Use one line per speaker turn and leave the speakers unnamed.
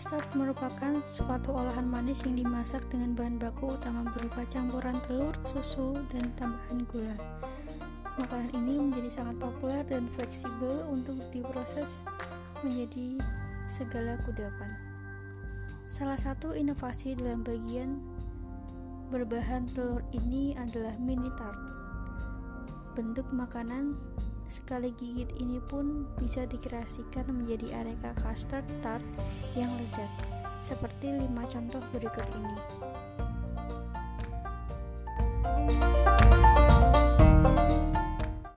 Custard merupakan suatu olahan manis yang dimasak dengan bahan baku utama berupa campuran telur, susu, dan tambahan gula. Makanan ini menjadi sangat populer dan fleksibel untuk diproses menjadi segala kudapan. Salah satu inovasi dalam bagian berbahan telur ini adalah mini tart. Bentuk makanan Sekali gigit ini pun bisa dikreasikan menjadi aneka custard tart yang lezat, seperti lima contoh berikut ini.